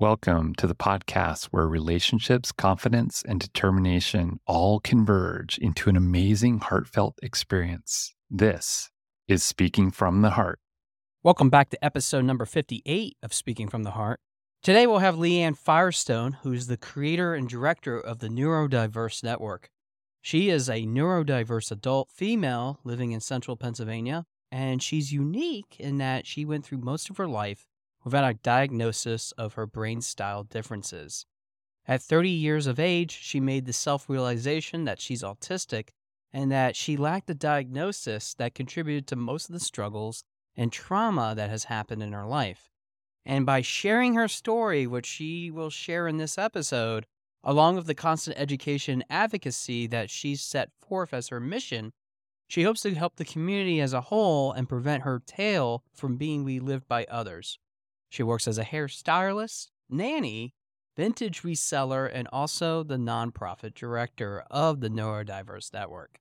Welcome to the podcast where relationships, confidence, and determination all converge into an amazing, heartfelt experience. This is Speaking from the Heart. Welcome back to episode number 58 of Speaking from the Heart. Today we'll have Leann Firestone, who's the creator and director of the Neurodiverse Network. She is a neurodiverse adult female living in central Pennsylvania, and she's unique in that she went through most of her life without a diagnosis of her brain style differences. At 30 years of age, she made the self realization that she's autistic and that she lacked a diagnosis that contributed to most of the struggles and trauma that has happened in her life. And by sharing her story, which she will share in this episode, along with the constant education and advocacy that she's set forth as her mission, she hopes to help the community as a whole and prevent her tale from being relived by others. She works as a hairstylist, nanny, vintage reseller, and also the nonprofit director of the Neurodiverse Network.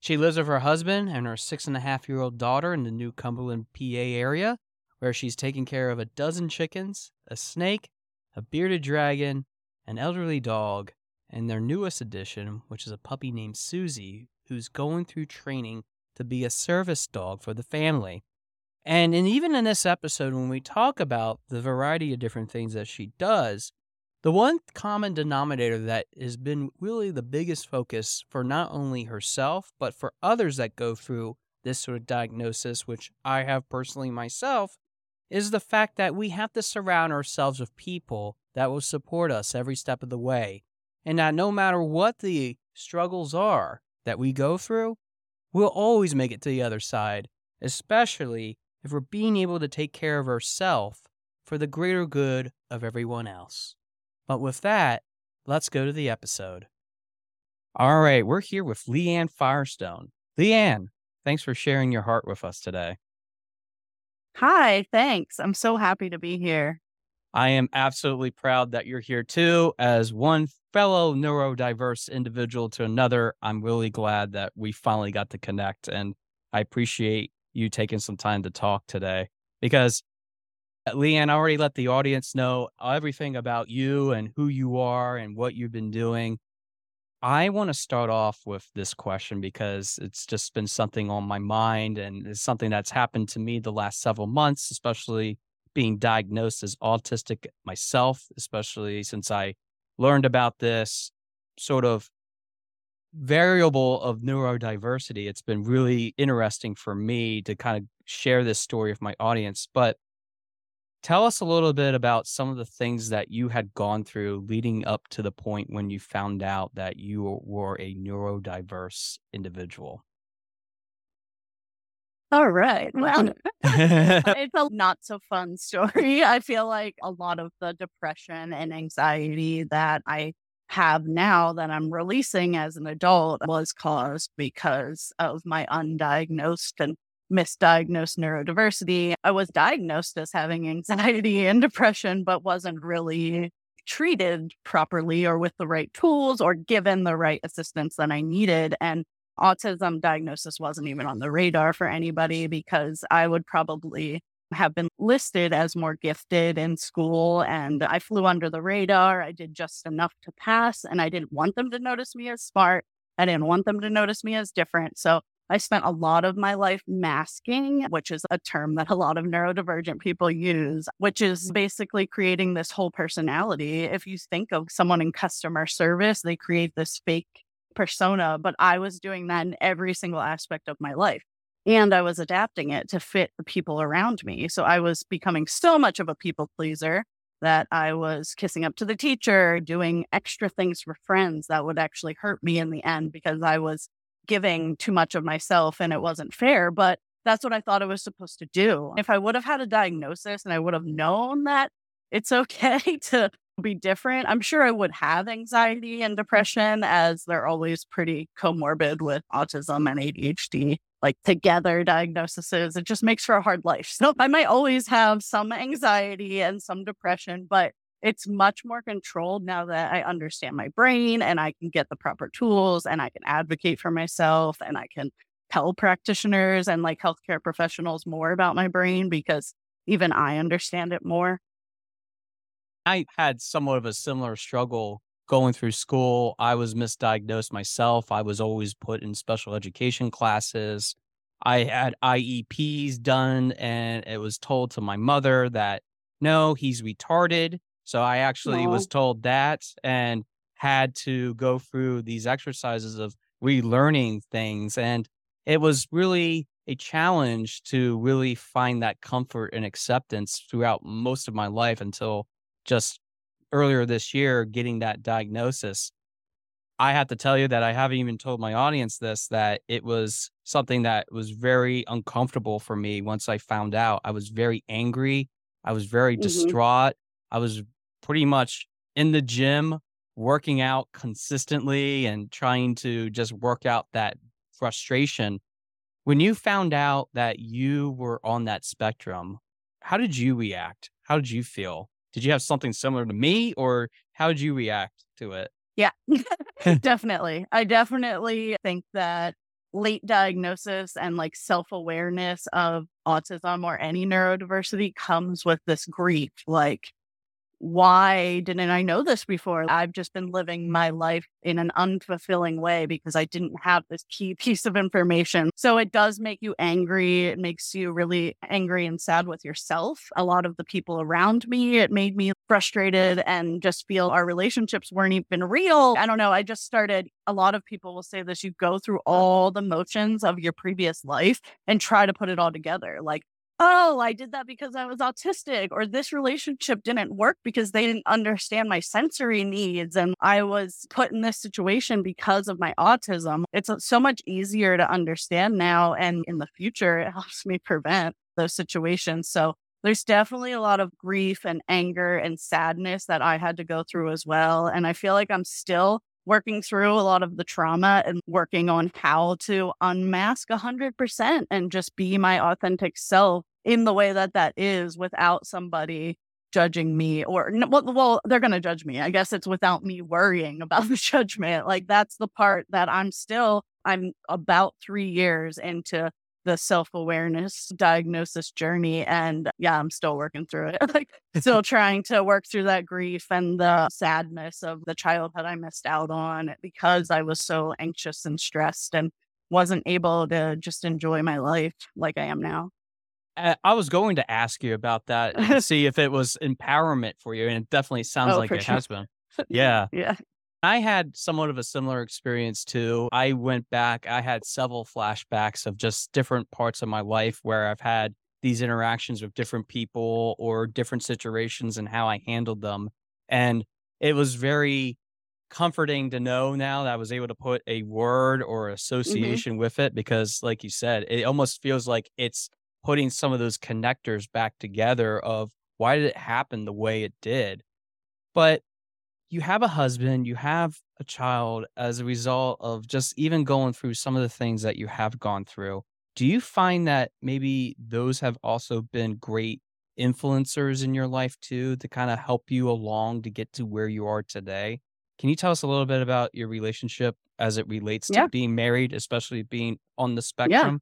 She lives with her husband and her six and a half year old daughter in the New Cumberland, PA area, where she's taking care of a dozen chickens, a snake, a bearded dragon, an elderly dog, and their newest addition, which is a puppy named Susie, who's going through training to be a service dog for the family. And, and even in this episode, when we talk about the variety of different things that she does, the one common denominator that has been really the biggest focus for not only herself, but for others that go through this sort of diagnosis, which I have personally myself, is the fact that we have to surround ourselves with people that will support us every step of the way. And that no matter what the struggles are that we go through, we'll always make it to the other side, especially if we're being able to take care of ourselves for the greater good of everyone else. But with that, let's go to the episode. All right, we're here with Leann Firestone. Leann, thanks for sharing your heart with us today. Hi, thanks. I'm so happy to be here. I am absolutely proud that you're here too. As one fellow neurodiverse individual to another, I'm really glad that we finally got to connect. And I appreciate you taking some time to talk today because uh, Leann already let the audience know everything about you and who you are and what you've been doing. I want to start off with this question because it's just been something on my mind and it's something that's happened to me the last several months, especially being diagnosed as autistic myself, especially since I learned about this sort of variable of neurodiversity, it's been really interesting for me to kind of share this story with my audience. But tell us a little bit about some of the things that you had gone through leading up to the point when you found out that you were a neurodiverse individual. All right. Well, it's a not so fun story. I feel like a lot of the depression and anxiety that I have now that I'm releasing as an adult was caused because of my undiagnosed and misdiagnosed neurodiversity. I was diagnosed as having anxiety and depression, but wasn't really treated properly or with the right tools or given the right assistance that I needed. And autism diagnosis wasn't even on the radar for anybody because I would probably have been listed as more gifted in school and I flew under the radar. I did just enough to pass and I didn't want them to notice me as smart. I didn't want them to notice me as different. So I spent a lot of my life masking, which is a term that a lot of neurodivergent people use, which is basically creating this whole personality. If you think of someone in customer service, they create this fake persona, but I was doing that in every single aspect of my life and I was adapting it to fit the people around me. So I was becoming so much of a people pleaser that I was kissing up to the teacher, doing extra things for friends that would actually hurt me in the end because I was giving too much of myself and it wasn't fair. But that's what I thought I was supposed to do. If I would have had a diagnosis and I would have known that it's okay to be different, I'm sure I would have anxiety and depression as they're always pretty comorbid with autism and ADHD like together diagnoses. It just makes for a hard life. So I might always have some anxiety and some depression, but it's much more controlled now that I understand my brain and I can get the proper tools and I can advocate for myself and I can tell practitioners and like healthcare professionals more about my brain because even I understand it more. I had somewhat of a similar struggle going through school. I was misdiagnosed myself. I was always put in special education classes. I had IEPs done, and it was told to my mother that no, he's retarded. So I actually was told that and had to go through these exercises of relearning things. And it was really a challenge to really find that comfort and acceptance throughout most of my life until just earlier this year getting that diagnosis. I have to tell you that I haven't even told my audience this that it was something that was very uncomfortable for me once I found out. I was very angry. I was very mm-hmm. distraught. I was pretty much in the gym working out consistently and trying to just work out that frustration. When you found out that you were on that spectrum, how did you react? How did you feel? Did you have something similar to me or how did you react to it? Yeah, definitely. I definitely think that late diagnosis and like self awareness of autism or any neurodiversity comes with this grief. Like, why didn't I know this before? I've just been living my life in an unfulfilling way because I didn't have this key piece of information. So it does make you angry. It makes you really angry and sad with yourself. A lot of the people around me, it made me frustrated and just feel our relationships weren't even real. I don't know. I just started, a lot of people will say this you go through all the motions of your previous life and try to put it all together. Like, oh, I did that because I was autistic, or this relationship didn't work because they didn't understand my sensory needs. And I was put in this situation because of my autism. It's uh, so much easier to understand now. And in the future, it helps me prevent those situations. So there's definitely a lot of grief and anger and sadness that I had to go through as well. And I feel like I'm still working through a lot of the trauma and working on how to unmask 100% and just be my authentic self in the way that that is without somebody judging me or well, well they're going to judge me. I guess it's without me worrying about the judgment. Like that's the part that i'm still i'm about three years into the self-awareness diagnosis journey and yeah i'm still working through it like still trying to work through that grief and the sadness of the childhood i missed out on because i was so anxious and stressed and wasn't able to just enjoy my life like i am now I was going to ask you about that see if it was empowerment for you, and it definitely sounds oh, like it sure. has been. Yeah. yeah. I had somewhat of a similar experience too. I went back, I had several flashbacks of just different parts of my life where I've had these interactions with different people or different situations and how I handled them. And it was very comforting to know now that I was able to put a word or mm-hmm. association mm-hmm. with it because, like you said, it almost feels like it's putting some of those connectors back together of why did it happen the way it did. But you have a husband, you have a child as a result of just even going through some of the things that you have gone through. Do you find that maybe those have also been great influencers in your life too to kind of help you along to get to where you are today? Can you tell us a little bit about your relationship as it relates to yeah. being married, especially being on the spectrum?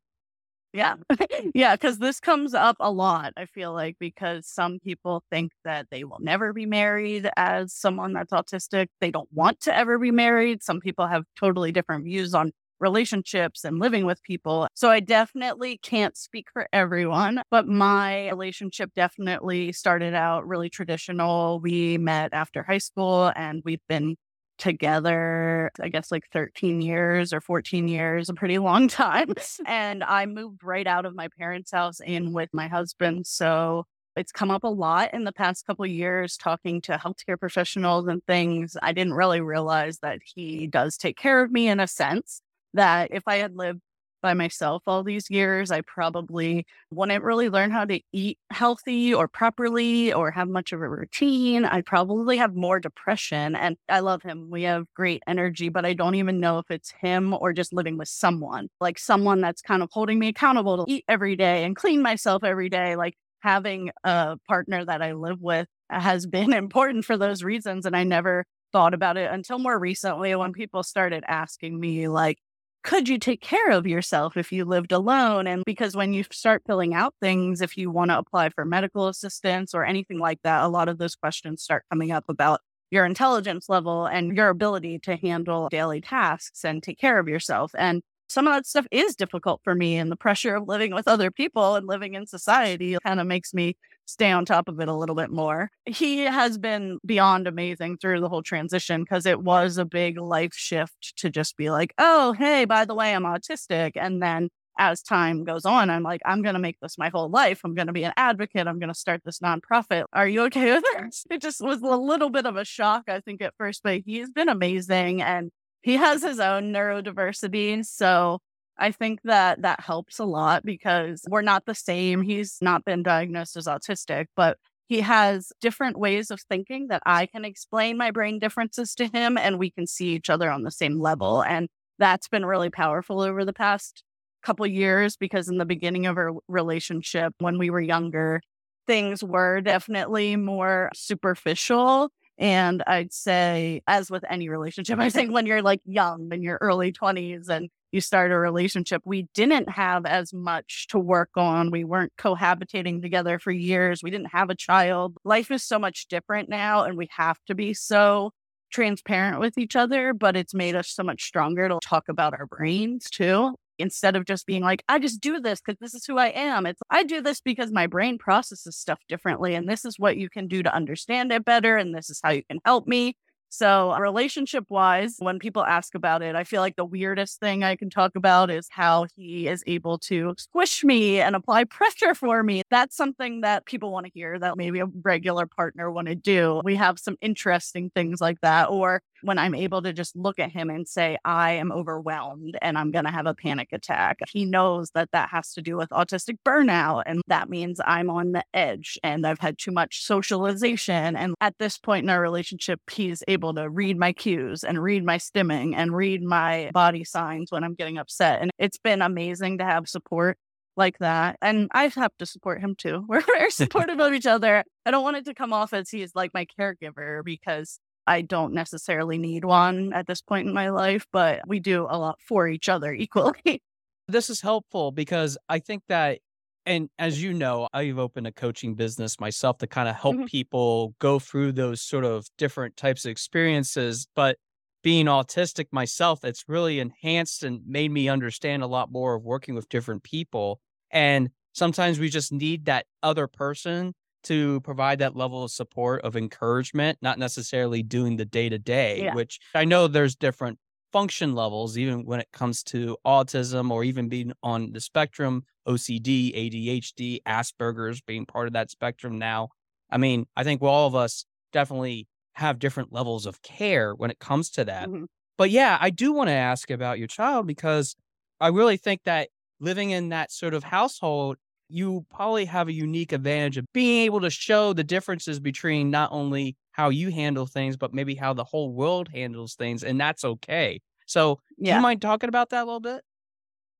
Yeah. yeah. Cause this comes up a lot, I feel like, because some people think that they will never be married as someone that's autistic. They don't want to ever be married. Some people have totally different views on relationships and living with people. So I definitely can't speak for everyone, but my relationship definitely started out really traditional. We met after high school and we've been together, I guess like 13 years or 14 years, a pretty long time. And I moved right out of my parents' house in with my husband. So it's come up a lot in the past couple years talking to healthcare professionals and things. I didn't really realize that he does take care of me in a sense that if I had lived by myself all these years, I probably wouldn't really learn how to eat healthy or properly or have much of a routine. I'd probably have more depression. And I love him. We have great energy, but I don't even know if it's him or just living with someone, like someone that's kind of holding me accountable to eat every day and clean myself every day. Like having a partner that I live with has been important for those reasons. And I never thought about it until more recently when people started asking me, like, could you take care of yourself if you lived alone? And because when you start filling out things, if you want to apply for medical assistance or anything like that, a lot of those questions start coming up about your intelligence level and your ability to handle daily tasks and take care of yourself. And some of that stuff is difficult for me. And the pressure of living with other people and living in society kind of makes me stay on top of it a little bit more. He has been beyond amazing through the whole transition because it was a big life shift to just be like, oh, hey, by the way, I'm autistic. And then as time goes on, I'm like, I'm going to make this my whole life. I'm going to be an advocate. I'm going to start this nonprofit. Are you okay with it? It just was a little bit of a shock, I think, at first, but he's been amazing and he has his own neurodiversity. So I think that that helps a lot because we're not the same. He's not been diagnosed as autistic, but he has different ways of thinking that I can explain my brain differences to him and we can see each other on the same level. And that's been really powerful over the past couple years because in the beginning of our relationship when we were younger, things were definitely more superficial and I'd say, as with any relationship, I think when you're like young in your early 20s and you start a relationship, we didn't have as much to work on. We weren't cohabitating together for years. We didn't have a child. Life is so much different now, and we have to be so transparent with each other, but it's made us so much stronger to talk about our brains too instead of just being like, I just do this because this is who I am. It's I do this because my brain processes stuff differently. And this is what you can do to understand it better. And this is how you can help me. So, relationship wise, when people ask about it, I feel like the weirdest thing I can talk about is how he is able to squish me and apply pressure for me. That's something that people want to hear that maybe a regular partner want to do. We have some interesting things like that. Or when I'm able to just look at him and say, I am overwhelmed and I'm going to have a panic attack. He knows that that has to do with autistic burnout. And that means I'm on the edge and I've had too much socialization. And at this point in our relationship, he's able to read my cues and read my stimming and read my body signs when I'm getting upset. And it's been amazing to have support like that. And I have to support him too. We're very supportive of each other. I don't want it to come off as he's like my caregiver because I don't necessarily need one at this point in my life, but we do a lot for each other equally. This is helpful because I think that, and as you know, I've opened a coaching business myself to kind of help mm-hmm. people go through those sort of different types of experiences. But being autistic myself, it's really enhanced and made me understand a lot more of working with different people. And sometimes we just need that other person to provide that level of support of encouragement, not necessarily doing the day to day, which I know there's different function levels, even when it comes to autism or even being on the spectrum, OCD, ADHD, Asperger's being part of that spectrum now. I mean, I think all of us definitely have different levels of care when it comes to that. Mm-hmm. But yeah, I do want to ask about your child because I really think that living in that sort of household you probably have a unique advantage of being able to show the differences between not only how you handle things, but maybe how the whole world handles things. And that's okay. So, yeah. you mind talking about that a little bit?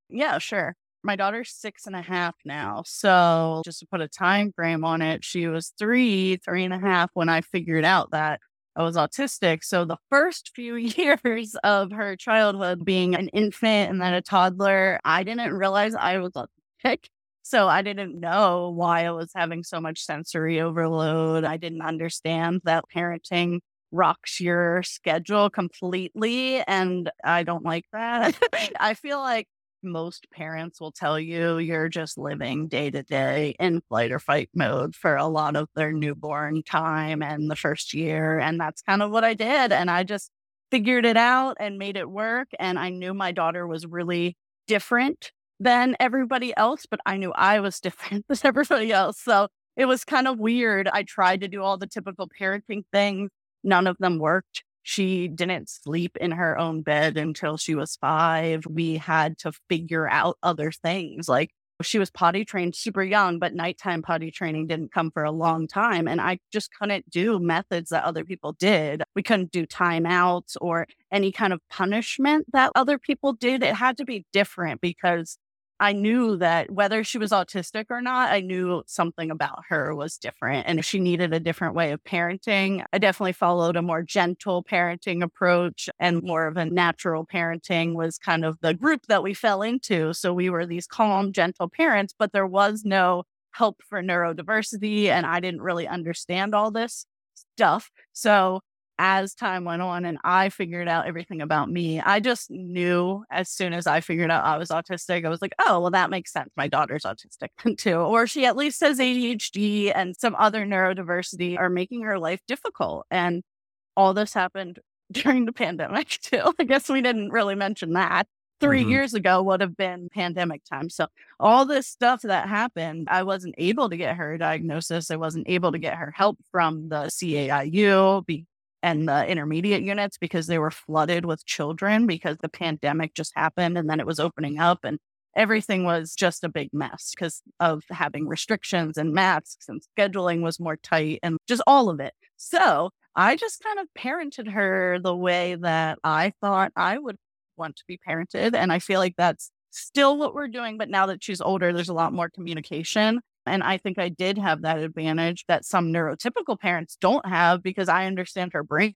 Yeah, sure. My daughter's six and a half now. So, just to put a time frame on it, she was three, three and a half when I figured out that I was autistic. So the first few years of her childhood being an infant and then a toddler, I didn't realize I was autistic. So I didn't know why I was having so much sensory overload. I didn't understand that parenting rocks your schedule completely. And I don't like that. I feel like most parents will tell you you're just living day to day in flight or fight mode for a lot of their newborn time and the first year. And that's kind of what I did. And I just figured it out and made it work. And I knew my daughter was really different than everybody else, but I knew I was different than everybody else. So it was kind of weird. I tried to do all the typical parenting things, none of them worked. She didn't sleep in her own bed until she was five. We had to figure out other things. Like she was potty trained super young, but nighttime potty training didn't come for a long time. And I just couldn't do methods that other people did. We couldn't do timeouts or any kind of punishment that other people did. It had to be different because I knew that whether she was autistic or not, I knew something about her was different and she needed a different way of parenting. I definitely followed a more gentle parenting approach and more of a natural parenting was kind of the group that we fell into. So we were these calm, gentle parents, but there was no help for neurodiversity and I didn't really understand all this stuff. So as time went on and I figured out everything about me, I just knew as soon as I figured out I was autistic, I was like, oh, well, that makes sense. My daughter's autistic too. Or she at least has ADHD and some other neurodiversity are making her life difficult. And all this happened during the pandemic too. I guess we didn't really mention that. 3 mm-hmm. years ago would have been pandemic time. So all this stuff that happened, I wasn't able to get her diagnosis. I wasn't able to get her help from the CAIU and the intermediate units because they were flooded with children because the pandemic just happened and then it was opening up and everything was just a big mess because of having restrictions and masks and scheduling was more tight and just all of it. So I just kind of parented her the way that I thought I would want to be parented. And I feel like that's still what we're doing. But now that she's older, there's a lot more communication. And I think I did have that advantage that some neurotypical parents don't have because I understand her brain.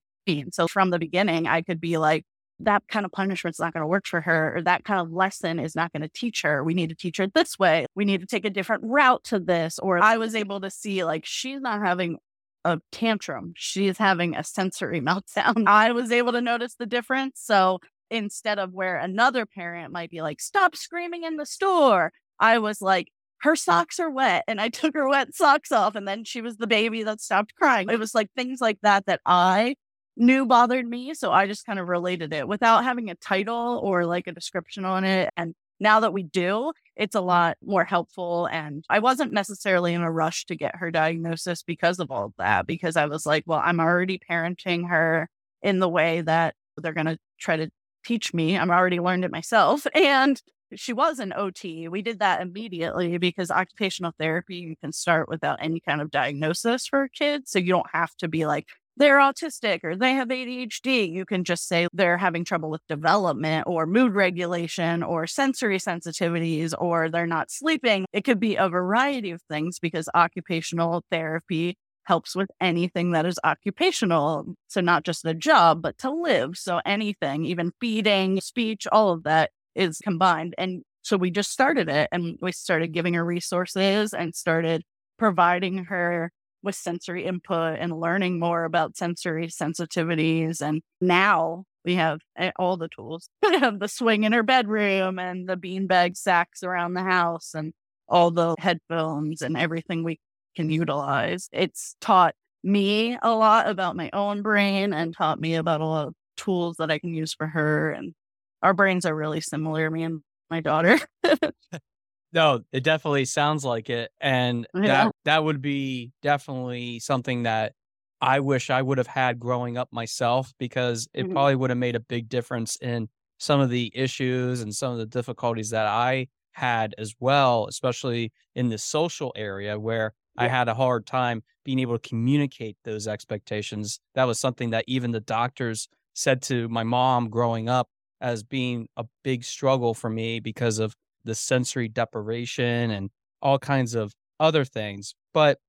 So from the beginning, I could be like, that kind of punishment's not going to work for her, or that kind of lesson is not going to teach her. We need to teach her this way. We need to take a different route to this. Or I was able to see like she's not having a tantrum, she's having a sensory meltdown. I was able to notice the difference. So instead of where another parent might be like, stop screaming in the store, I was like, her socks are wet and I took her wet socks off and then she was the baby that stopped crying. It was like things like that that I knew bothered me. So I just kind of related it without having a title or like a description on it. And now that we do, it's a lot more helpful. And I wasn't necessarily in a rush to get her diagnosis because of all of that, because I was like, well, I'm already parenting her in the way that they're going to try to teach me. I'm already learned it myself. And she was an OT. We did that immediately because occupational therapy you can start without any kind of diagnosis for kids. So you don't have to be like, they're autistic or they have ADHD. You can just say they're having trouble with development or mood regulation or sensory sensitivities or they're not sleeping. It could be a variety of things because occupational therapy helps with anything that is occupational. So, not just a job, but to live. So, anything, even feeding, speech, all of that is combined. And so we just started it and we started giving her resources and started providing her with sensory input and learning more about sensory sensitivities. And now we have eh, all the tools. We have the swing in her bedroom and the beanbag sacks around the house and all the headphones and everything we can utilize. It's taught me a lot about my own brain and taught me about a lot of tools that I can use for her. And our brains are really similar, me and my daughter. no, it definitely sounds like it. And yeah. that that would be definitely something that I wish I would have had growing up myself because it mm-hmm. probably would have made a big difference in some of the issues and some of the difficulties that I had as well, especially in the social area where yeah. I had a hard time being able to communicate those expectations. That was something that even the doctors said to my mom growing up as being a big struggle for me because of the sensory deprivation and all kinds of other things. But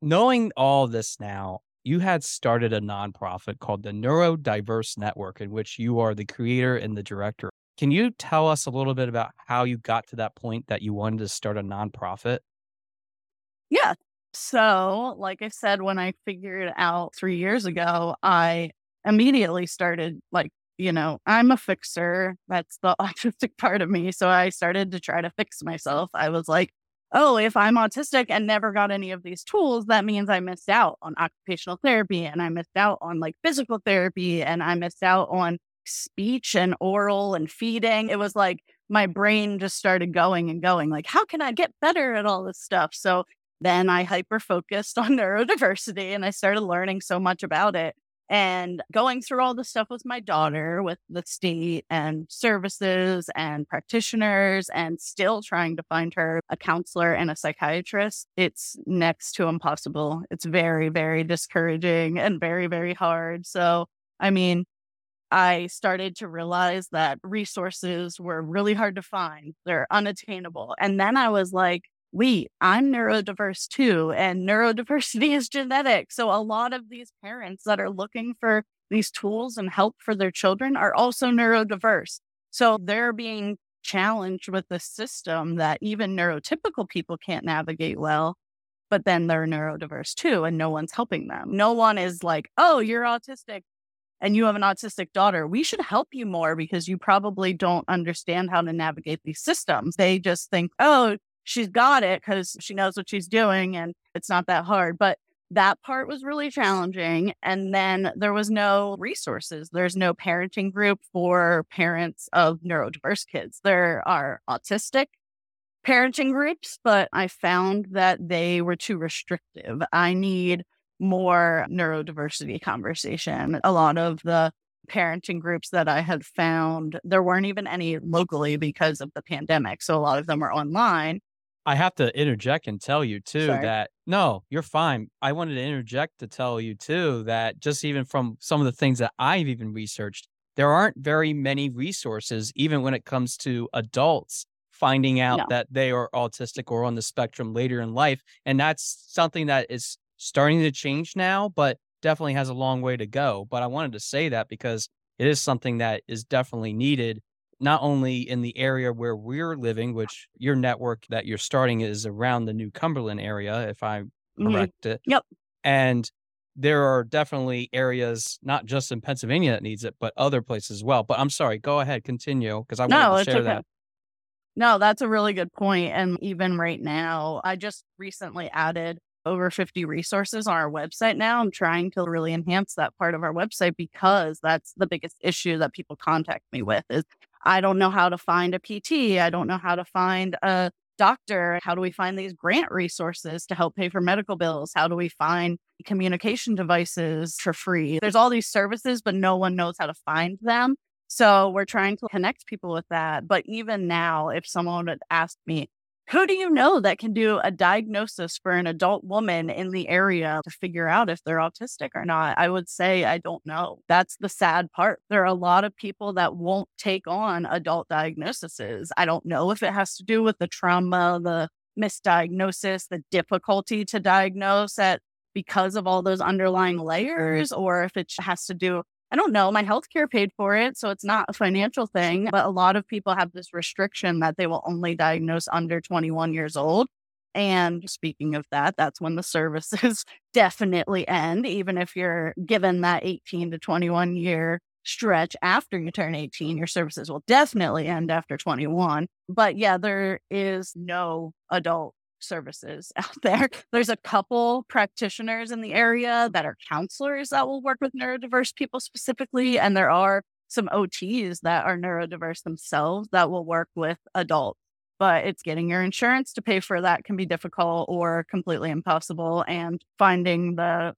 knowing all this now, you had started a nonprofit called the Neurodiverse Network, in which you are the creator and the director. Can you tell us a little bit about how you got to that point that you wanted to start a nonprofit? Yeah. So, like I said, when I figured out three years ago, I immediately started like you know, I'm a fixer. That's the autistic part of me. So I started to try to fix myself. I was like, oh, if I'm autistic and never got any of these tools, that means I missed out on occupational therapy and I missed out on like physical therapy and I missed out on speech and oral and feeding. It was like my brain just started going and going, like, how can I get better at all this stuff? So then I hyper focused on neurodiversity and I started learning so much about it and going through all the stuff with my daughter with the state and services and practitioners and still trying to find her a counselor and a psychiatrist it's next to impossible it's very very discouraging and very very hard so i mean I started to realize that resources were really hard to find. They're unattainable. And then I was like, wait, I'm neurodiverse too. And neurodiversity is genetic. So a lot of these parents that are looking for these tools and help for their children are also neurodiverse. So they're being challenged with the system that even neurotypical people can't navigate well. But then they're neurodiverse too, and no one's helping them. No one is like, oh, you're autistic and you have an autistic daughter, we should help you more because you probably don't understand how to navigate these systems. They just think, oh, she's got it because she knows what she's doing and it's not that hard. But that part was really challenging. And then there was no resources. There's no parenting group for parents of neurodiverse kids. There are autistic parenting groups, but I found that they were too restrictive. I need more neurodiversity conversation. A lot of the parenting groups that I had found, there weren't even any locally because of the pandemic. So a lot of them are online. I have to interject and tell you too Sorry. that no, you're fine. I wanted to interject to tell you too that just even from some of the things that I've even researched, there aren't very many resources, even when it comes to adults finding out No. that they are autistic or on the spectrum later in life. And that's something that is starting to change now, but definitely has a long way to go. But I wanted to say that because it is something that is definitely needed, not only in the area where we're living, which your network that you're starting is around the New Cumberland area, if I'm Mhm. correct. it. Yep. And there are definitely areas, not just in Pennsylvania that needs it, but other places as well. But I'm sorry, go ahead, continue, because I No, wanted to share okay. that. No, that's a really good point. And even right now, I just recently added over 50 resources on our website now. I'm trying to really enhance that part of our website because that's the biggest issue that people contact me with is I don't know how to find a PT. I don't know how to find a doctor. How do we find these grant resources to help pay for medical bills? How do we find communication devices for free? There's all these services, but no one knows how to find them. So we're trying to connect people with that. But even now, if someone had asked me, who do you know that can do a diagnosis for an adult woman in the area to figure out if they're autistic or not? I would say I don't know. That's the sad part. There are a lot of people that won't take on adult diagnoses. I don't know if it has to do with the trauma, the misdiagnosis, the difficulty to diagnose at because of all those underlying layers, or if it has to do I don't know. My healthcare paid for it, so it's not a financial thing. But a lot of people have this restriction that they will only diagnose under 21 years old. And speaking of that, that's when the services definitely end, even if you're given that 18 to 21 year stretch after you turn 18, your services will definitely end after 21. But yeah, there is no adult services out there. There's a couple practitioners in the area that are counselors that will work with neurodiverse people specifically. And there are some OTs that are neurodiverse themselves that will work with adults. But it's getting your insurance to pay for that can be difficult or completely impossible. And finding the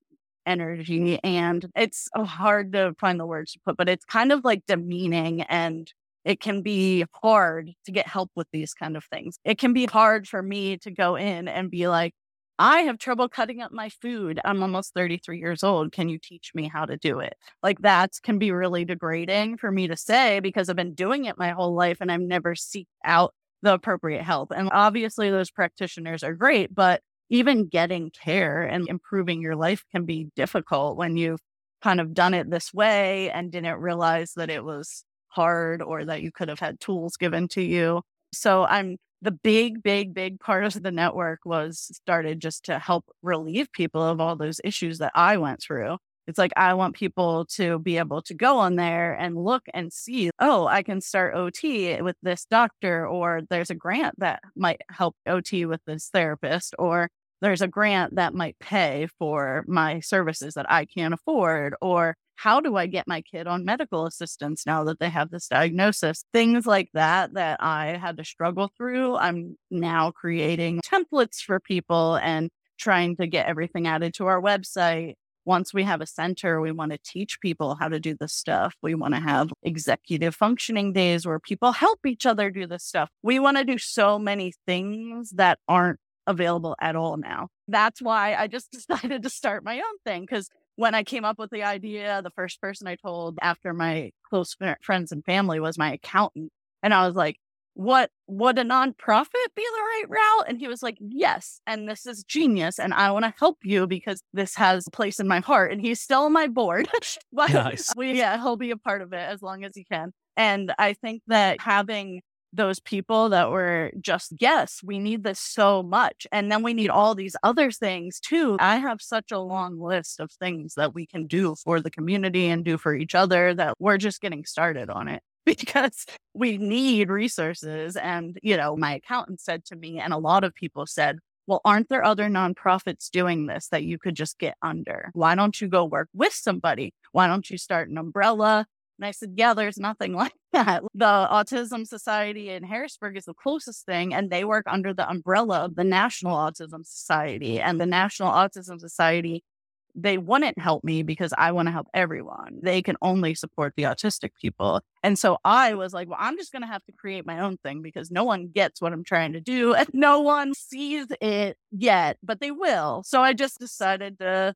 energy and it's uh, hard to find the words to put, but it's kind of like demeaning and it can be hard to get help with these kind of things. It can be hard for me to go in and be like, I have trouble cutting up my food. I'm almost 33 years old. Can you teach me how to do it? Like that can be really degrading for me to say because I've been doing it my whole life and I've never seeked out the appropriate help. And obviously those practitioners are great, but even getting care and improving your life can be difficult when you've kind of done it this way and didn't realize that it was hard or that you could have had tools given to you. So I'm the big, big, big part of the network was started just to help relieve people of all those issues that I went through. It's like I want people to be able to go on there and look and see, oh, I can start OT with this doctor, or there's a grant that might help OT with this therapist, or there's a grant that might pay for my services that I can't afford, or how do I get my kid on medical assistance now that they have this diagnosis? Things like that that I had to struggle through. I'm now creating templates for people and trying to get everything added to our website. Once we have a center, we want to teach people how to do this stuff. We want to have executive functioning days where people help each other do this stuff. We want to do so many things that aren't available at all now. That's why I just decided to start my own thing because when I came up with the idea, the first person I told after my close friends and family was my accountant. And I was like, what would a nonprofit be the right route? And he was like, yes. And this is genius. And I want to help you because this has a place in my heart. And he's still on my board. but nice. we, yeah, he'll be a part of it as long as he can. And I think that having those people that were just, yes, we need this so much. And then we need all these other things too. I have such a long list of things that we can do for the community and do for each other that we're just getting started on it because we need resources. And, you know, my accountant said to me, and a lot of people said, well, aren't there other nonprofits doing this that you could just get under? Why don't you go work with somebody? Why don't you start an umbrella? And I said, Yeah, there's nothing like that. The Autism Society in Harrisburg is the closest thing, and they work under the umbrella of the National Autism Society. And the National Autism Society, they wouldn't help me because I want to help everyone. They can only support the autistic people. And so I was like, well, I'm just going to have to create my own thing because no one gets what I'm trying to do and no one sees it yet, but they will. So I just decided to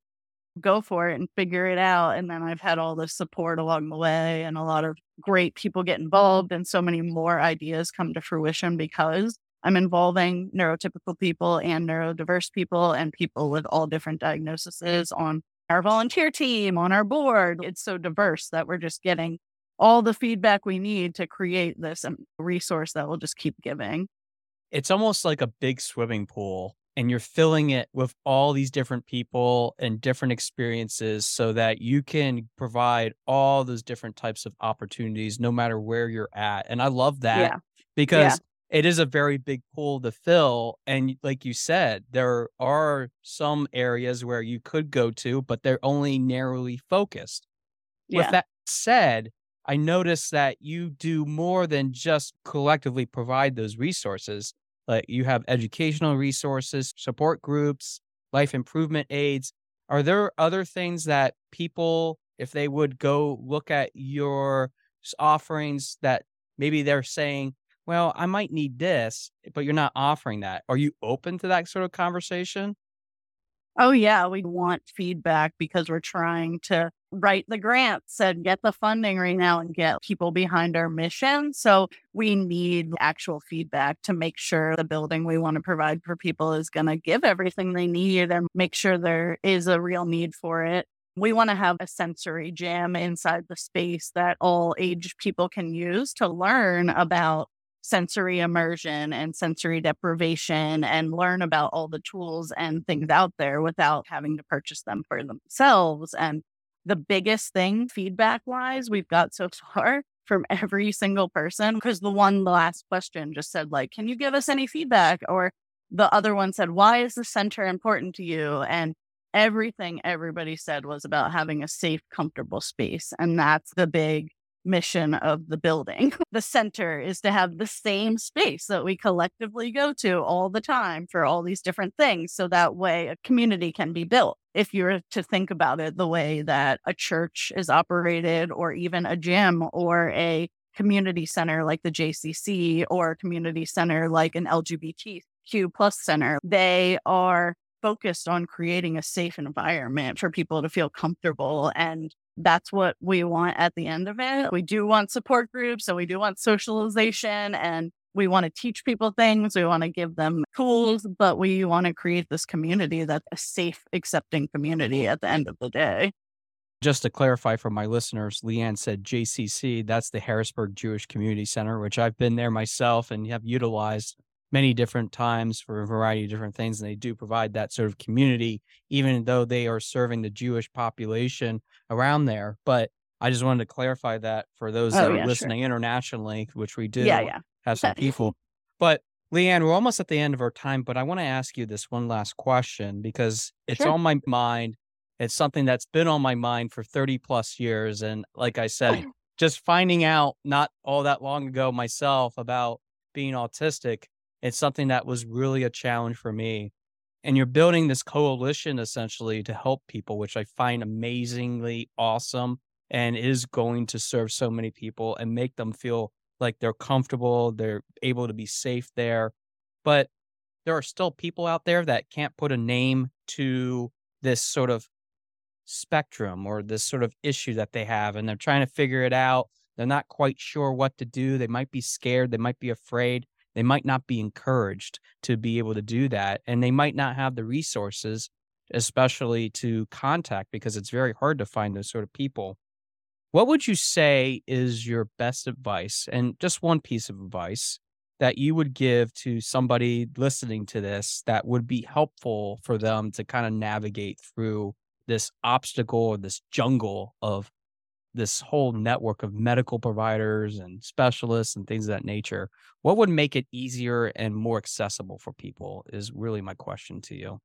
go for it and figure it out. And then I've had all the support along the way and a lot of great people get involved and so many more ideas come to fruition because I'm involving neurotypical people and neurodiverse people and people with all different diagnoses on our volunteer team, on our board. It's so diverse that we're just getting all the feedback we need to create this um, resource that will just keep giving. It's almost like a big swimming pool and you're filling it with all these different people and different experiences so that you can provide all those different types of opportunities no matter where you're at. And I love that yeah. because yeah. it is a very big pool to fill. And like you said, there are some areas where you could go to, but they're only narrowly focused. Yeah. With that said, I noticed that you do more than just collectively provide those resources like you have educational resources, support groups, life improvement aids. Are there other things that people, if they would go look at your offerings, that maybe they're saying, well, I might need this, but you're not offering that. Are you open to that sort of conversation? Oh, yeah. We want feedback because we're trying to write the grants and get the funding right now and get people behind our mission. So we need actual feedback to make sure the building we want to provide for people is going to give everything they need and make sure there is a real need for it. We want to have a sensory jam inside the space that all age people can use to learn about sensory immersion and sensory deprivation and learn about all the tools and things out there without having to purchase them for themselves. And the biggest thing feedback wise we've got so far from every single person, because the one, the last question just said, like, can you give us any feedback? Or the other one said, why is the center important to you? And everything everybody said was about having a safe, comfortable space. And that's the big mission of the building. the center is to have the same space that we collectively go to all the time for all these different things. So that way a community can be built. If you're to think about it the way that a church is operated, or even a gym or a community center like the JCC or a community center like an LGBTQ plus center, they are focused on creating a safe environment for people to feel comfortable and that's what we want at the end of it. We do want support groups and we do want socialization and we want to teach people things. We want to give them tools, but we want to create this community that's a safe, accepting community at the end of the day. Just to clarify for my listeners, Leann said JCC, that's the Harrisburg Jewish Community Center, which I've been there myself and have utilized many different times for a variety of different things. And they do provide that sort of community, even though they are serving the Jewish population around there. But I just wanted to clarify that for those oh, that yeah, are listening sure. internationally, which we do yeah, yeah. have some people. But Leann, we're almost at the end of our time, but I want to ask you this one last question because it's sure. on my mind. It's something that's been on my mind for 30 plus years. And like I said, just finding out not all that long ago myself about being autistic it's something that was really a challenge for me. And you're building this coalition essentially to help people, which I find amazingly awesome and is going to serve so many people and make them feel like they're comfortable, they're able to be safe there. But there are still people out there that can't put a name to this sort of spectrum or this sort of issue that they have and they're trying to figure it out. They're not quite sure what to do. They might be scared. They might be afraid. They might not be encouraged to be able to do that. And they might not have the resources, especially to contact, because it's very hard to find those sort of people. What would you say is your best advice? And just one piece of advice that you would give to somebody listening to this that would be helpful for them to kind of navigate through this obstacle or this jungle of this whole network of medical providers and specialists and things of that nature what would make it easier and more accessible for people is really my question to you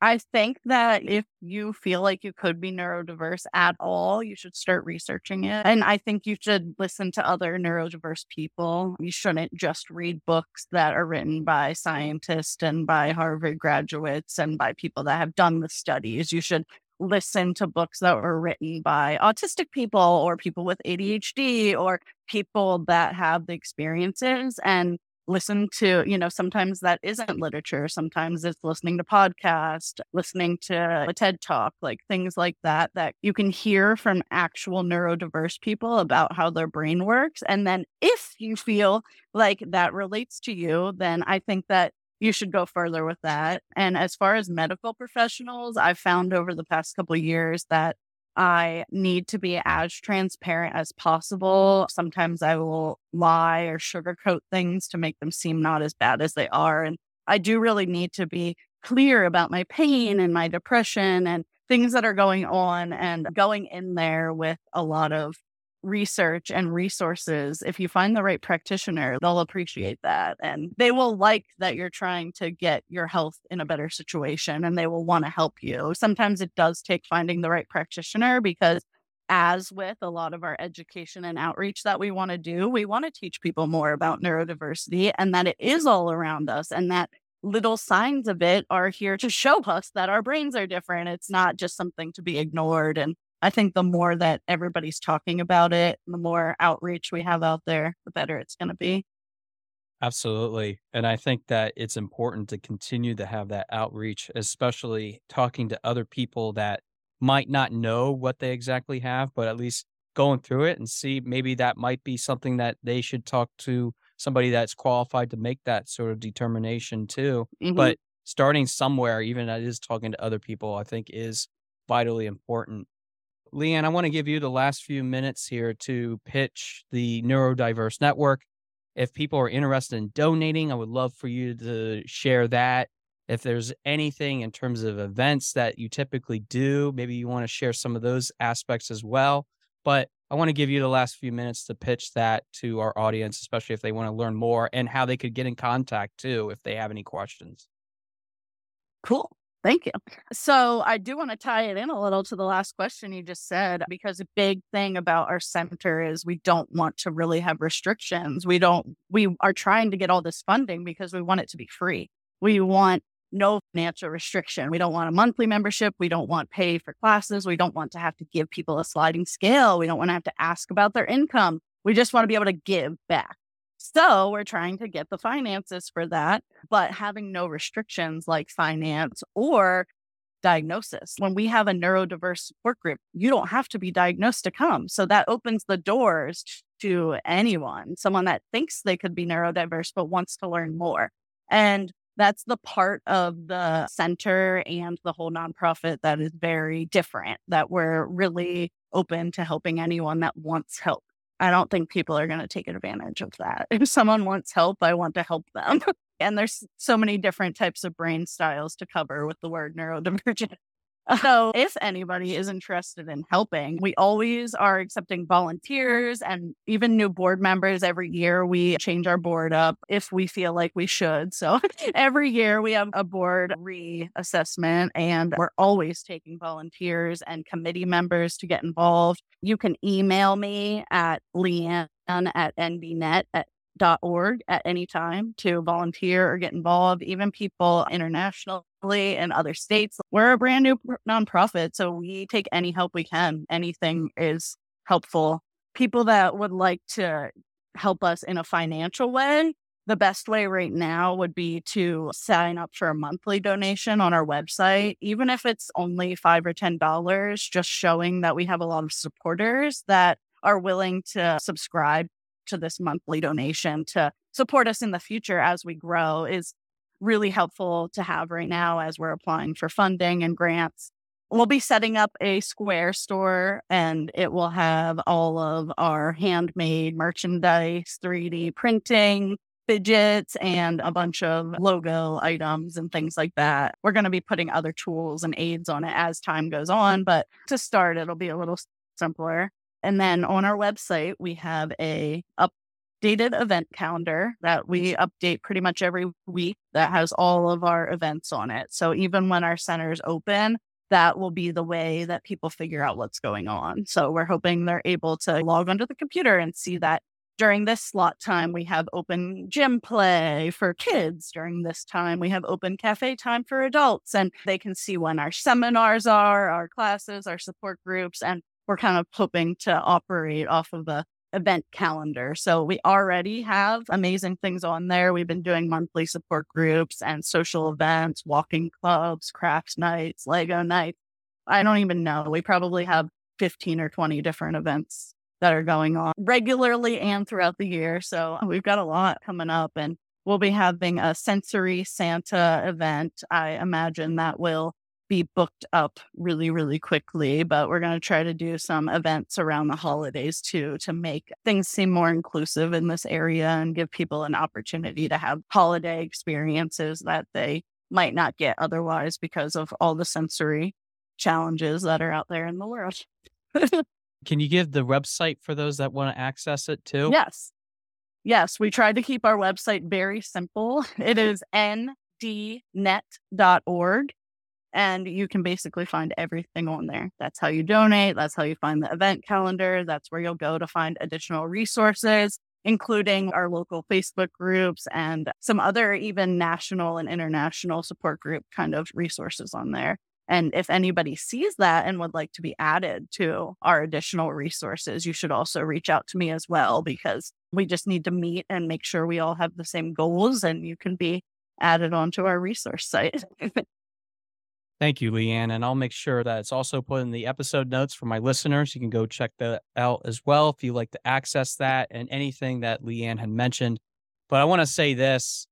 I think that if you feel like you could be neurodiverse at all, you should start researching it. And I think you should listen to other neurodiverse people. You shouldn't just read books that are written by scientists and by Harvard graduates and by people that have done the studies. You should listen to books that were written by autistic people or people with ADHD or people that have the experiences and listen to, you know, sometimes that isn't literature. Sometimes it's listening to podcast, listening to a TED talk, like things like that, that you can hear from actual neurodiverse people about how their brain works. And then if you feel like that relates to you, then I think that you should go further with that. And as far as medical professionals, I've found over the past couple years that I need to be as transparent as possible. Sometimes I will lie or sugarcoat things to make them seem not as bad as they are. And I do really need to be clear about my pain and my depression and things that are going on and going in there with a lot of research and resources, if you find the right practitioner, they'll appreciate that. And they will like that you're trying to get your health in a better situation and they will want to help you. Sometimes it does take finding the right practitioner because, as with a lot of our education and outreach that we want to do, we want to teach people more about neurodiversity and that it is all around us and that little signs of it are here to show us that our brains are different. It's not just something to be ignored and I think the more that everybody's talking about it, the more outreach we have out there, the better it's going to be. Absolutely. And I think that it's important to continue to have that outreach, especially talking to other people that might not know what they exactly have, but at least going through it and see maybe that might be something that they should talk to somebody that's qualified to make that sort of determination too. Mm-hmm. But starting somewhere, even that is talking to other people, I think is vitally important. Leann, I want to give you the last few minutes here to pitch the Neurodiverse Network. If people are interested in donating, I would love for you to share that. If there's anything in terms of events that you typically do, maybe you want to share some of those aspects as well. But I want to give you the last few minutes to pitch that to our audience, especially if they want to learn more and how they could get in contact too if they have any questions. Cool. Thank you. So I do want to tie it in a little to the last question you just said, because a big thing about our center is we don't want to really have restrictions. We don't, we are trying to get all this funding because we want it to be free. We want no financial restriction. We don't want a monthly membership. We don't want pay for classes. We don't want to have to give people a sliding scale. We don't want to have to ask about their income. We just want to be able to give back. So we're trying to get the finances for that, but having no restrictions like finance or diagnosis. When we have a neurodiverse support group, you don't have to be diagnosed to come. So that opens the doors to anyone, someone that thinks they could be neurodiverse but wants to learn more. And that's the part of the center and the whole nonprofit that is very different, that we're really open to helping anyone that wants help. I don't think people are going to take advantage of that. If someone wants help, I want to help them. and there's so many different types of brain styles to cover with the word neurodivergent. So, if anybody is interested in helping, we always are accepting volunteers and even new board members. Every year, we change our board up if we feel like we should. So, every year we have a board reassessment, and we're always taking volunteers and committee members to get involved. You can email me at leann at ndnet at org at any time to volunteer or get involved, even people internationally in other states. We're a brand new nonprofit, so we take any help we can. Anything is helpful. People that would like to help us in a financial way, the best way right now would be to sign up for a monthly donation on our website, even if it's only five or ten dollars, just showing that we have a lot of supporters that are willing to subscribe to this monthly donation to support us in the future as we grow is really helpful to have right now as we're applying for funding and grants. We'll be setting up a Square store and it will have all of our handmade merchandise, 3D printing, fidgets, and a bunch of logo items and things like that. We're going to be putting other tools and aids on it as time goes on, but to start, it'll be a little simpler. And then on our website, we have a updated event calendar that we update pretty much every week that has all of our events on it. So even when our centers open, that will be the way that people figure out what's going on. So we're hoping they're able to log onto the computer and see that during this slot time, we have open gym play for kids. During this time, we have open cafe time for adults, and they can see when our seminars are, our classes, our support groups, and we're kind of hoping to operate off of a event calendar. So we already have amazing things on there. We've been doing monthly support groups and social events, walking clubs, crafts nights, Lego nights. I don't even know. We probably have 15 or 20 different events that are going on regularly and throughout the year. So we've got a lot coming up and we'll be having a sensory Santa event. I imagine that will be booked up really, really quickly, but we're going to try to do some events around the holidays too to make things seem more inclusive in this area and give people an opportunity to have holiday experiences that they might not get otherwise because of all the sensory challenges that are out there in the world. Can you give the website for those that want to access it too? Yes. Yes, we tried to keep our website very simple. It is ndnet.org. And you can basically find everything on there. That's how you donate. That's how you find the event calendar. That's where you'll go to find additional resources, including our local Facebook groups and some other even national and international support group kind of resources on there. And if anybody sees that and would like to be added to our additional resources, you should also reach out to me as well because we just need to meet and make sure we all have the same goals and you can be added onto our resource site. Thank you, Leann. And I'll make sure that it's also put in the episode notes for my listeners. You can go check that out as well if you'd like to access that and anything that Leann had mentioned. But I want to say this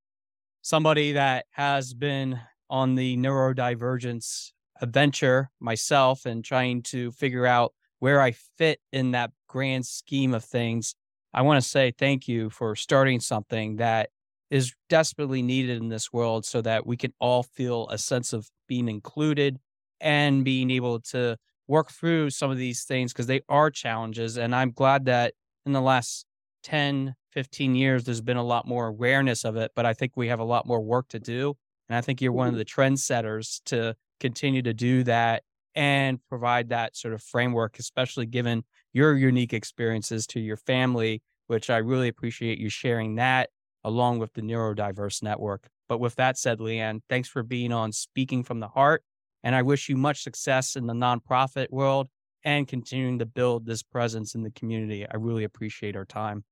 somebody that has been on the neurodivergence adventure myself and trying to figure out where I fit in that grand scheme of things. I want to say thank you for starting something that is desperately needed in this world so that we can all feel a sense of being included and being able to work through some of these things because they are challenges. And I'm glad that in the last 10, 15 years, there's been a lot more awareness of it, but I think we have a lot more work to do. And I think you're one of mm-hmm. the trendsetters to continue to do that and provide that sort of framework, especially given your unique experiences to your family, which I really appreciate you sharing that along with the Neurodiverse Network. But with that said, Leann, thanks for being on Speaking from the Heart. And I wish you much success in the nonprofit world and continuing to build this presence in the community. I really appreciate our time.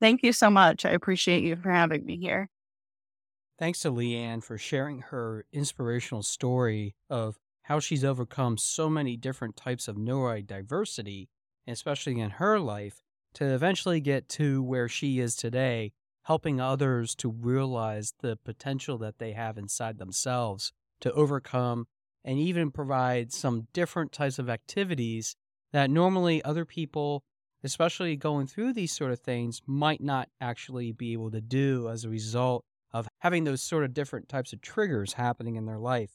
Thank you so much. I appreciate you for having me here. Thanks to Leann for sharing her inspirational story of how she's overcome so many different types of neurodiversity, especially in her life, to eventually get to where she is today helping others to realize the potential that they have inside themselves to overcome and even provide some different types of activities that normally other people, especially going through these sort of things, might not actually be able to do as a result of having those sort of different types of triggers happening in their life.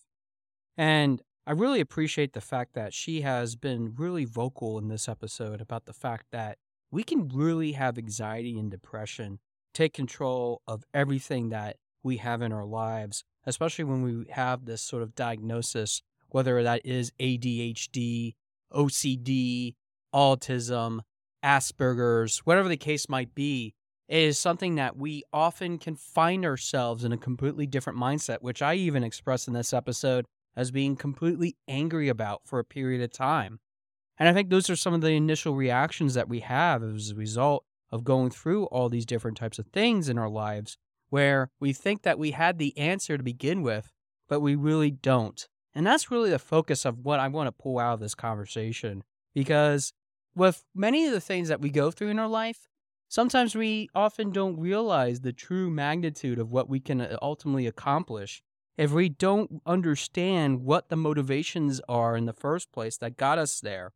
And I really appreciate the fact that she has been really vocal in this episode about the fact that we can really have anxiety and depression take control of everything that we have in our lives, especially when we have this sort of diagnosis, whether that is ADHD, OCD, autism, Asperger's, whatever the case might be. It is something that we often can find ourselves in a completely different mindset, which I even expressed in this episode as being completely angry about for a period of time. And I think those are some of the initial reactions that we have as a result of going through all these different types of things in our lives where we think that we had the answer to begin with, but we really don't. And that's really the focus of what I want to pull out of this conversation because with many of the things that we go through in our life, sometimes we often don't realize the true magnitude of what we can uh, ultimately accomplish if we don't understand what the motivations are in the first place that got us there.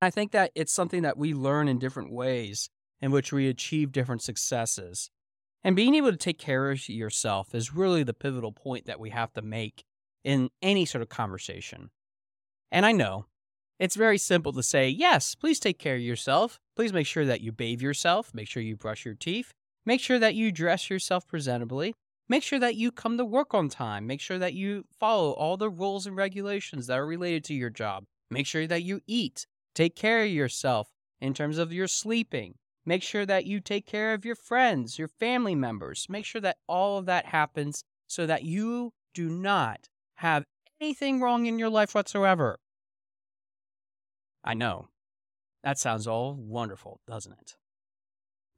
I think that it's something that we learn in different ways in which we achieve different successes. And being able to take care of yourself is really the pivotal point that we have to make in any sort of conversation. And I know it's very simple to say, yes, please take care of yourself. Please make sure that you bathe yourself, make sure you brush your teeth, make sure that you dress yourself presentably, make sure that you come to work on time, make sure that you follow all the rules and regulations that are related to your job, make sure that you eat, take care of yourself in terms of your sleeping, make sure that you take care of your friends, your family members, make sure that all of that happens so that you do not have anything wrong in your life whatsoever. I know. That sounds all wonderful, doesn't it?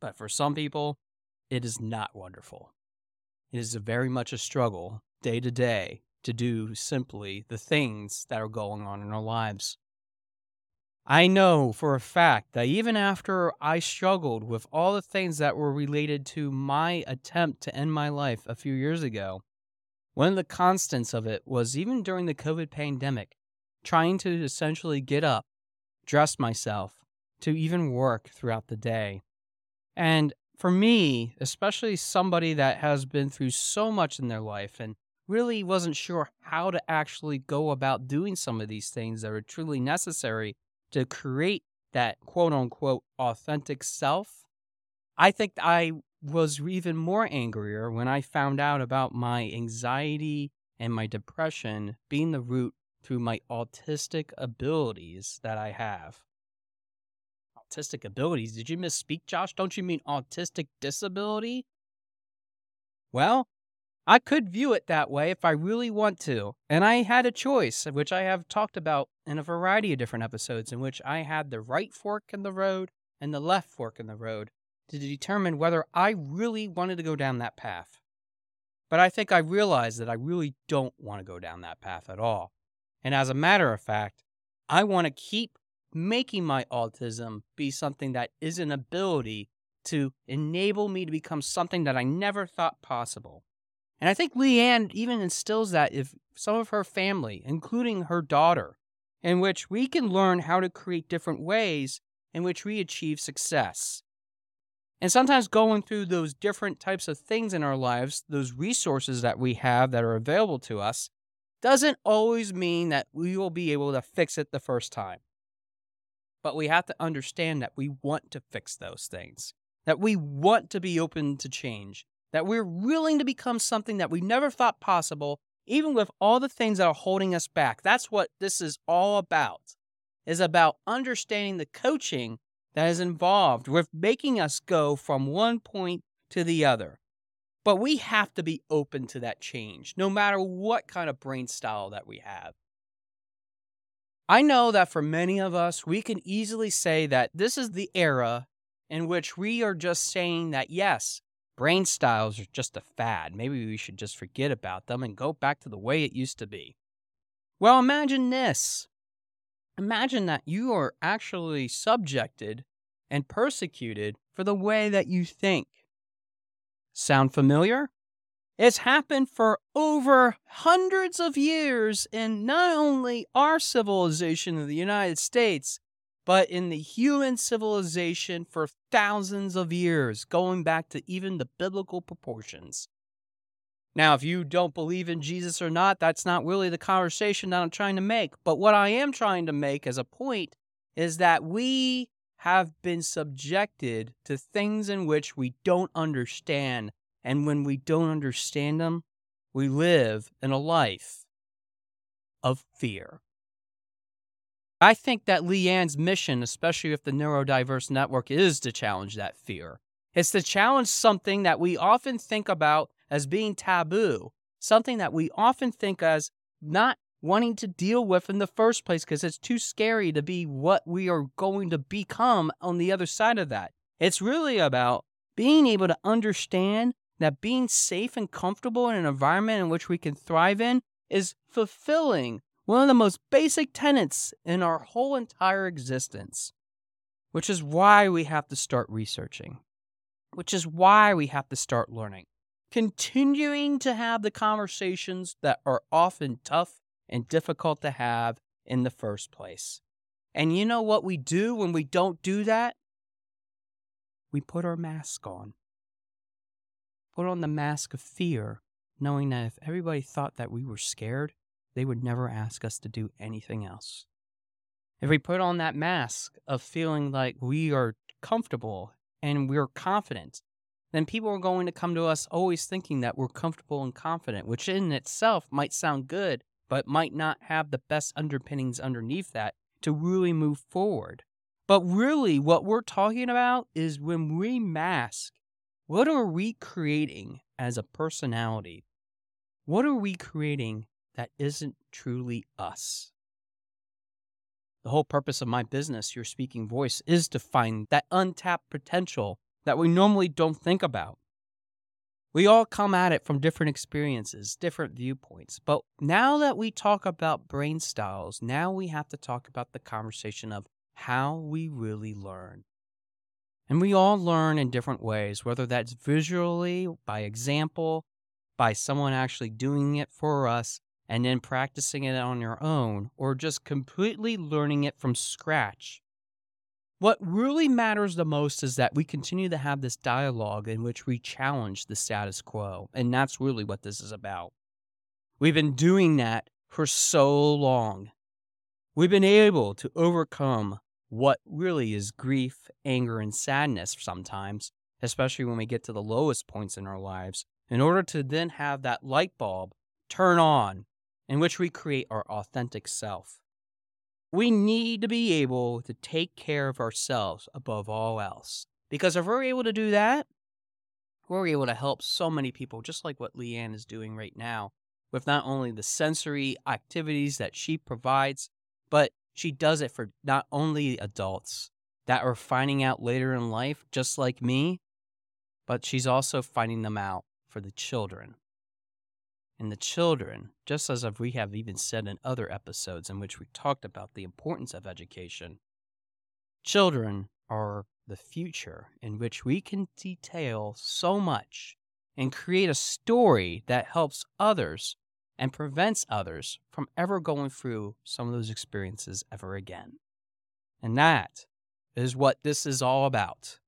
But for some people, it is not wonderful. It is very much a struggle day to day to do simply the things that are going on in our lives. I know for a fact that even after I struggled with all the things that were related to my attempt to end my life a few years ago, one of the constants of it was even during the COVID pandemic, trying to essentially get up dress myself, to even work throughout the day. And for me, especially somebody that has been through so much in their life and really wasn't sure how to actually go about doing some of these things that are truly necessary to create that quote unquote authentic self, I think I was even more angrier when I found out about my anxiety and my depression being the root through my autistic abilities that I have. Autistic abilities? Did you misspeak, Josh? Don't you mean autistic disability? Well, I could view it that way if I really want to. And I had a choice, which I have talked about in a variety of different episodes, in which I had the right fork in the road and the left fork in the road to determine whether I really wanted to go down that path. But I think I realized that I really don't want to go down that path at all. And as a matter of fact, I want to keep making my autism be something that is an ability to enable me to become something that I never thought possible. And I think Leann even instills that if some of her family, including her daughter, in which we can learn how to create different ways in which we achieve success. And sometimes going through those different types of things in our lives, those resources that we have that are available to us, doesn't always mean that we will be able to fix it the first time. But we have to understand that we want to fix those things, that we want to be open to change, that we're willing to become something that we never thought possible, even with all the things that are holding us back. That's what this is all about. Is about understanding the coaching that is involved with making us go from one point to the other. But we have to be open to that change, no matter what kind of brain style that we have. I know that for many of us, we can easily say that this is the era in which we are just saying that, yes, brain styles are just a fad. Maybe we should just forget about them and go back to the way it used to be. Well, imagine this. Imagine that you are actually subjected and persecuted for the way that you think. Sound familiar? It's happened for over hundreds of years in not only our civilization of the United States, but in the human civilization for thousands of years, going back to even the biblical proportions. Now, if you don't believe in Jesus or not, that's not really the conversation that I'm trying to make. But what I am trying to make as a point is that we have been subjected to things in which we don't understand. And when we don't understand them, we live in a life of fear. I think that Leann's mission, especially with the Neurodiverse Network, is to challenge that fear. It's to challenge something that we often think about as being taboo, something that we often think as not wanting to deal with in the first place because it's too scary to be what we are going to become on the other side of that. It's really about being able to understand that being safe and comfortable in an environment in which we can thrive in is fulfilling one of the most basic tenets in our whole entire existence, which is why we have to start researching, which is why we have to start learning, continuing to have the conversations that are often tough and difficult to have in the first place. And you know what we do when we don't do that? We put our mask on. Put on the mask of fear, knowing that if everybody thought that we were scared, they would never ask us to do anything else. If we put on that mask of feeling like we are comfortable and we're confident, then people are going to come to us always thinking that we're comfortable and confident, which in itself might sound good, but might not have the best underpinnings underneath that to really move forward. But really, what we're talking about is when we mask, what are we creating as a personality? What are we creating that isn't truly us? The whole purpose of my business, Your Speaking Voice, is to find that untapped potential that we normally don't think about. We all come at it from different experiences, different viewpoints. But now that we talk about brain styles, now we have to talk about the conversation of how we really learn. And we all learn in different ways, whether that's visually, by example, by someone actually doing it for us, and then practicing it on your own, or just completely learning it from scratch what really matters the most is that we continue to have this dialogue in which we challenge the status quo. And that's really what this is about. We've been doing that for so long. We've been able to overcome what really is grief, anger, and sadness sometimes, especially when we get to the lowest points in our lives, in order to then have that light bulb turn on in which we create our authentic self. We need to be able to take care of ourselves above all else. Because if we're able to do that, we're able to help so many people, just like what Leann is doing right now, with not only the sensory activities that she provides, but she does it for not only adults that are finding out later in life, just like me, but she's also finding them out for the children and the children, just as we have even said in other episodes in which we talked about the importance of education, children are the future in which we can detail so much and create a story that helps others and prevents others from ever going through some of those experiences ever again. And that is what this is all about.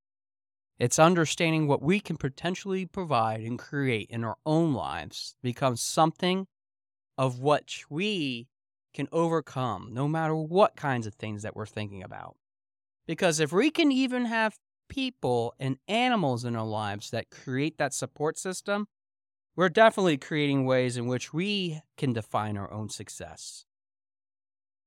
It's understanding what we can potentially provide and create in our own lives becomes something of which we can overcome no matter what kinds of things that we're thinking about. Because if we can even have people and animals in our lives that create that support system, we're definitely creating ways in which we can define our own success.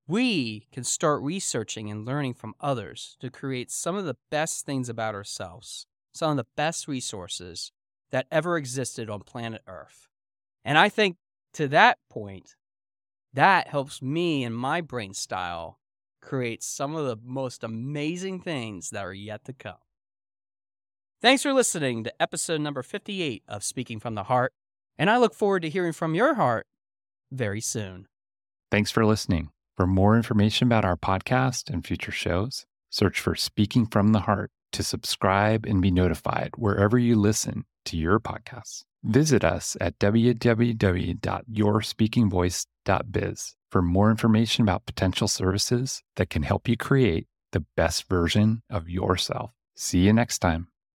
We can start researching and learning from others to create some of the best things about ourselves, some of the best resources that ever existed on planet Earth. And I think to that point, that helps me and my brain style create some of the most amazing things that are yet to come. Thanks for listening to episode number 58 of Speaking from the Heart, and I look forward to hearing from your heart very soon. Thanks for listening. For more information about our podcast and future shows, search for Speaking from the Heart to subscribe and be notified wherever you listen to your podcasts. Visit us at www.yourspeakingvoice.biz for more information about potential services that can help you create the best version of yourself. See you next time.